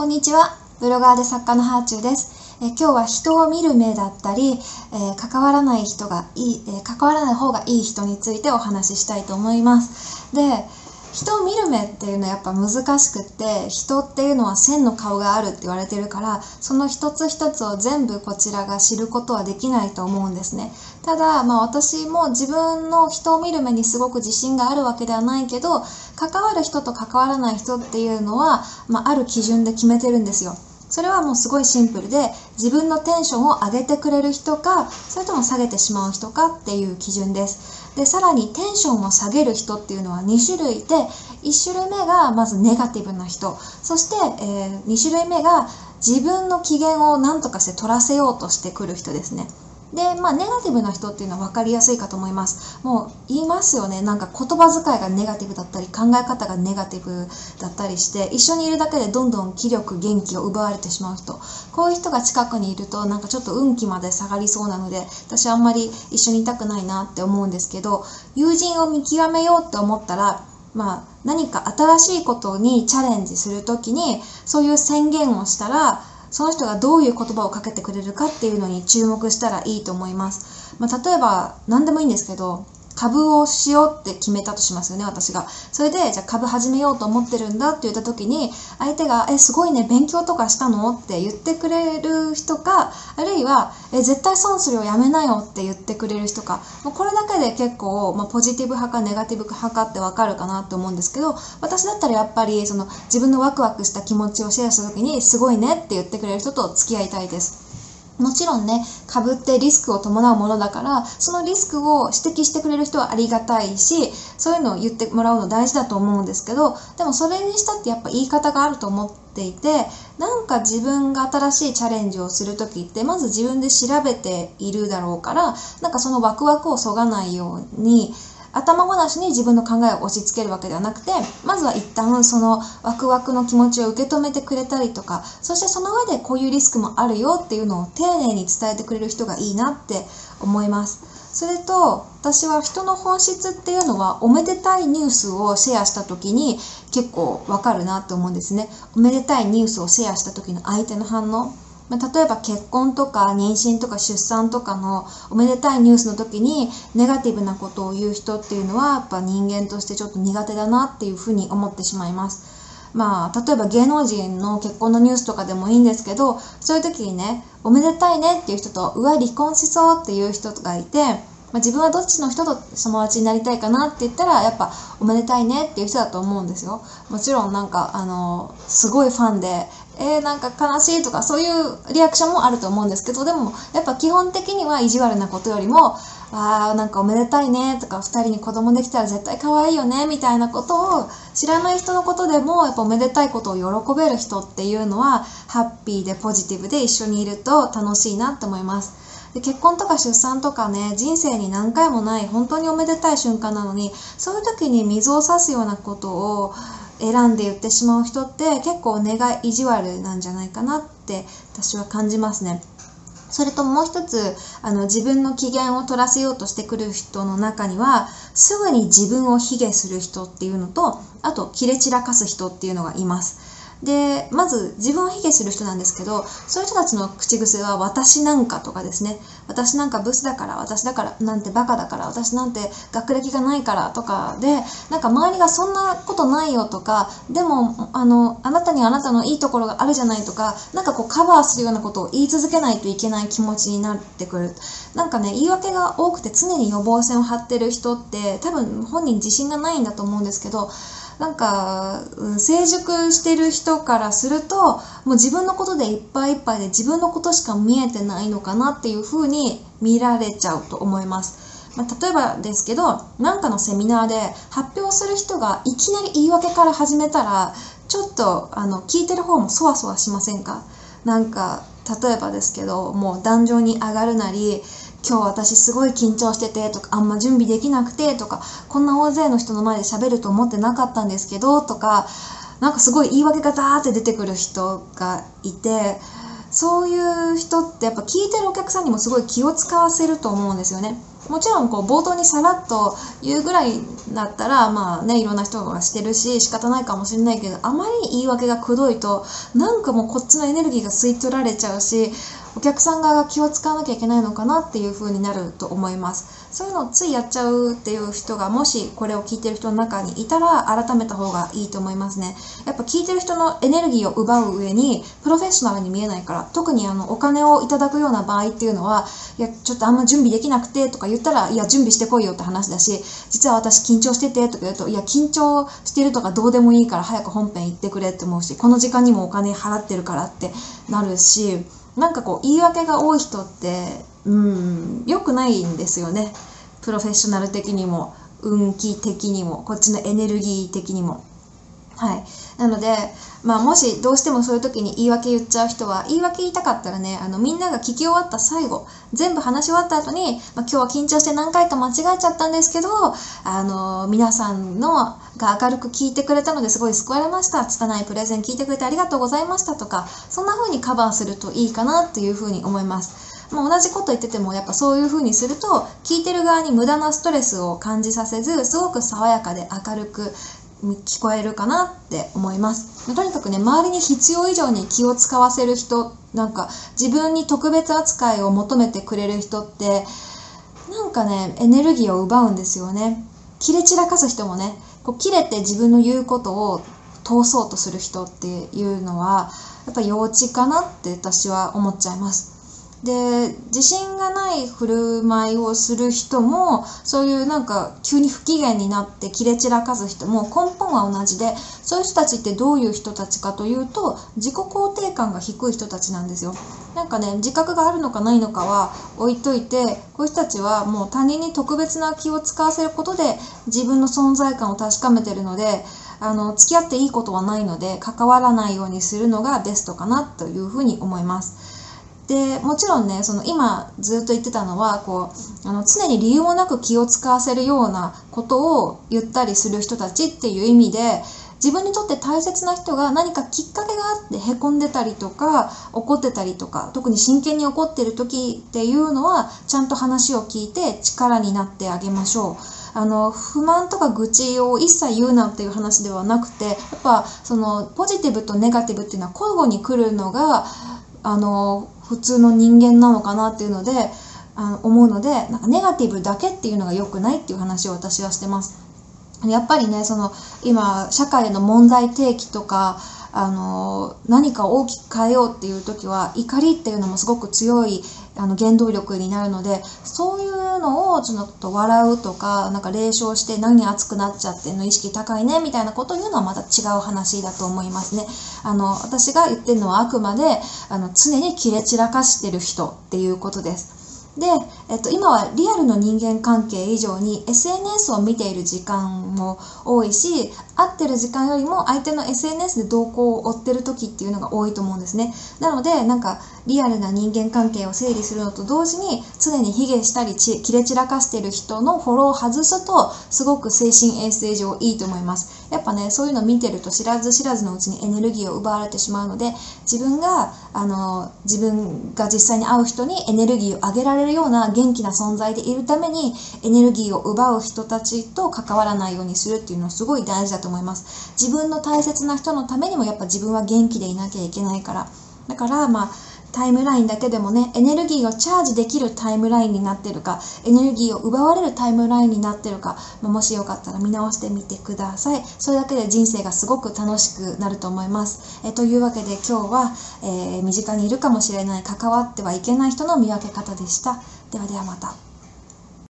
こんにちは。ブロガーで作家のハーチューです。え今日は人を見る目だったり、えー関わらない人がいい、えー関わらない方がいい人についてお話ししたいと思います。で、人を見る目っていうのはやっぱ難しくって、人っていうのは線の顔があるって言われてるから、その一つ一つを全部こちらが知ることはできないと思うんですね。ただ、まあ私も自分の人を見る目にすごく自信があるわけではないけど、関わる人と関わらない人っていうのは、まあ、ある基準で決めてるんですよ。それはもうすごいシンプルで自分のテンションを上げてくれる人かそれとも下げてしまう人かっていう基準です。でさらにテンションを下げる人っていうのは2種類いて1種類目がまずネガティブな人。そして、え2種類目が自分の機嫌を何とかして取らせようとしてくる人ですね。で、まあ、ネガティブな人っていうのは分かりやすいかと思います。もう言いますよね。なんか言葉遣いがネガティブだったり、考え方がネガティブだったりして、一緒にいるだけでどんどん気力、元気を奪われてしまう人。こういう人が近くにいると、なんかちょっと運気まで下がりそうなので、私あんまり一緒にいたくないなって思うんですけど、友人を見極めようって思ったら、まあ、何か新しいことにチャレンジするときに、そういう宣言をしたら、その人がどういう言葉をかけてくれるかっていうのに注目したらいいと思います。まあ、例えば、何でもいいんですけど、株をしようって決めたとしますよね、私が。それで、じゃあ株始めようと思ってるんだって言った時に、相手が、え、すごいね、勉強とかしたのって言ってくれる人か、あるいは、え、絶対損するよ、やめなよって言ってくれる人か、もうこれだけで結構、まあ、ポジティブ派かネガティブ派かってわかるかなと思うんですけど、私だったらやっぱり、その、自分のワクワクした気持ちをシェアした時に、すごいねって言ってくれる人と付き合いたいです。もちろんね、株ってリスクを伴うものだから、そのリスクを指摘してくれる人はありがたいし、そういうのを言ってもらうの大事だと思うんですけど、でもそれにしたってやっぱ言い方があると思っていて、なんか自分が新しいチャレンジをするときって、まず自分で調べているだろうから、なんかそのワクワクをそがないように、頭ごなしに自分の考えを押し付けるわけではなくて、まずは一旦そのワクワクの気持ちを受け止めてくれたりとか、そしてその上でこういうリスクもあるよっていうのを丁寧に伝えてくれる人がいいなって思います。それと、私は人の本質っていうのは、おめでたいニュースをシェアした時に結構わかるなって思うんですね。おめでたいニュースをシェアした時の相手の反応。まあ例えば結婚とか妊娠とか出産とかのおめでたいニュースの時にネガティブなことを言う人っていうのはやっぱ人間としてちょっと苦手だなっていうふうに思ってしまいます。まあ例えば芸能人の結婚のニュースとかでもいいんですけどそういう時にねおめでたいねっていう人とうわ離婚しそうっていう人がいてまあ、自分はどっちの人と友達になりたいかなって言ったらやっぱおめでたいねっていう人だと思うんですよもちろんなんかあのすごいファンでえー、なんか悲しいとかそういうリアクションもあると思うんですけどでもやっぱ基本的には意地悪なことよりもあーなんかおめでたいねとか2人に子供できたら絶対可愛いよねみたいなことを知らない人のことでもやっぱおめでたいことを喜べる人っていうのはハッピーでポジティブで一緒にいると楽しいなって思います。で結婚とか出産とかね人生に何回もない本当におめでたい瞬間なのにそういう時に水を差すようなことを選んで言ってしまう人って結構根が意地悪なんじゃないかなって私は感じますね。それともう一つあの自分の機嫌を取らせようとしてくる人の中にはすぐに自分を卑下する人っていうのとあと切れ散らかす人っていうのがいます。で、まず自分を卑下する人なんですけど、そういう人たちの口癖は私なんかとかですね。私なんかブスだから、私だから、なんてバカだから、私なんて学歴がないからとかで、なんか周りがそんなことないよとか、でも、あの、あなたにあなたのいいところがあるじゃないとか、なんかこうカバーするようなことを言い続けないといけない気持ちになってくる。なんかね、言い訳が多くて常に予防線を張ってる人って、多分本人自信がないんだと思うんですけど、なんか、うん成熟してる人からすると、もう自分のことでいっぱいいっぱいで自分のことしか見えてないのかなっていう風に見られちゃうと思います。まあ、例えばですけど、なんかのセミナーで発表する人がいきなり言い訳から始めたら、ちょっとあの聞いてる方もそわそわしませんか？なんか、例えばですけど、もう壇上に上がるなり、今日私すごい緊張しててとか、あんま準備できなくてとか、こんな大勢の人の前で喋ると思ってなかったんですけどとか、なんかすごい言い訳がザーって出てくる人がいて、そういう人ってやっぱ聞いてるお客さんにもすごい気を使わせると思うんですよね。もちろんこう冒頭にさらっと言うぐらいだったらまあねいろんな人がしてるし仕方ないかもしれないけどあまり言い訳がくどいとなんかもうこっちのエネルギーが吸い取られちゃうしお客さん側が気を使わなきゃいけないのかなっていう風になると思いますそういうのをついやっちゃうっていう人がもしこれを聞いてる人の中にいたら改めた方がいいと思いますね。やっぱ聞いてる人のエネルギーを奪う上にプロフェッショナルに見えないから特にあのお金をいただくような場合っていうのはいやちょっとあんま準備できなくてとか言ったらいや準備してこいよって話だし実は私緊張しててとか言うといや緊張してるとかどうでもいいから早く本編行ってくれって思うしこの時間にもお金払ってるからってなるしなんかこう言い訳が多い人ってうん良くないんですよね。プロフェッショナル的にも運気的にもこっちのエネルギー的にも。はい。なのでまあもしどうしてもそういう時に言い訳言っちゃう人は言い訳言いたかったらねあのみんなが聞き終わった最後全部話し終わった後に、まあ、今日は緊張して何回か間違えちゃったんですけどあの皆さんのが明るく聞いてくれたのですごい救われました。拙いプレゼン聞いてくれてありがとうございましたとかそんな風にカバーするといいかなという風に思います。まあ、同じこと言っててもやっぱそういう風にすると聞いてる側に無駄なストレスを感じさせずすごく爽やかで明るく聞こえるかなって思います。とにかくね周りに必要以上に気を使わせる人なんか自分に特別扱いを求めてくれる人ってなんかねエネルギーを奪うんですよね。切れ散らかす人もねこう切れて自分の言うことを通そうとする人っていうのはやっぱ幼稚かなって私は思っちゃいます。で自信がない振る舞いをする人もそういうなんか急に不機嫌になって切れ散らかす人も根本は同じでそういう人たちってどういう人たちかというと自己肯定感が低い人たちなんですよなんかね自覚があるのかないのかは置いといてこういう人たちはもう他人に特別な気を使わせることで自分の存在感を確かめてるのであの付き合っていいことはないので関わらないようにするのがベストかなというふうに思います。でもちろんねその今ずっと言ってたのはこうあの常に理由もなく気を使わせるようなことを言ったりする人たちっていう意味で自分にとって大切な人が何かきっかけがあってへこんでたりとか怒ってたりとか特に真剣に怒ってる時っていうのはちゃんと話を聞いて力になってあげましょう。あの不満とか愚痴を一切言うなっていう話ではなくてやっぱそのポジティブとネガティブっていうのは交互に来るのがあの普通の人間なのかなっていうのであの思うのでなんかネガティブだけっていうのが良くないっていう話を私はしてます。やっぱりねその今社会の問題提起とかあの何か大きく変えようっていう時は怒りっていうのもすごく強いあの原動力になるのでそういうのをちょっと笑うとかなんか冷笑して何熱くなっちゃってんの意識高いねみたいなこと言うのはまた違う話だと思いますね。あの私が言ってるのはあくまであの常に切れ散らかしてる人っていうことです。で、えっと、今はリアルの人間関係以上に SNS を見ている時間も多いし会ってる時間よりも相手の SNS で動向を追ってる時っていうのが多いと思うんですね。なのでなんかリアルな人間関係を整理するのと同時に常に卑下したりち切れ散らかしてる人のフォローを外すとすごく精神衛生上いいと思います。やっぱねそういうの見てると知らず知らずのうちにエネルギーを奪われてしまうので自分があの自分が実際に会う人にエネルギーを上げられるような元気な存在でいるためにエネルギーを奪う人たちと関わらないようにするっていうのはすごい大事だと思います。自分の大切な人のためにもやっぱ自分は元気でいなきゃいけないから。だからまあタイムラインだけでもねエネルギーをチャージできるタイムラインになってるかエネルギーを奪われるタイムラインになってるか、ま、もしよかったら見直してみてください。それだけで人生がすごく楽しくなると思います。えというわけで今日は、えー、身近にいるかもしれない関わってはいけない人の見分け方でした。ではではまた。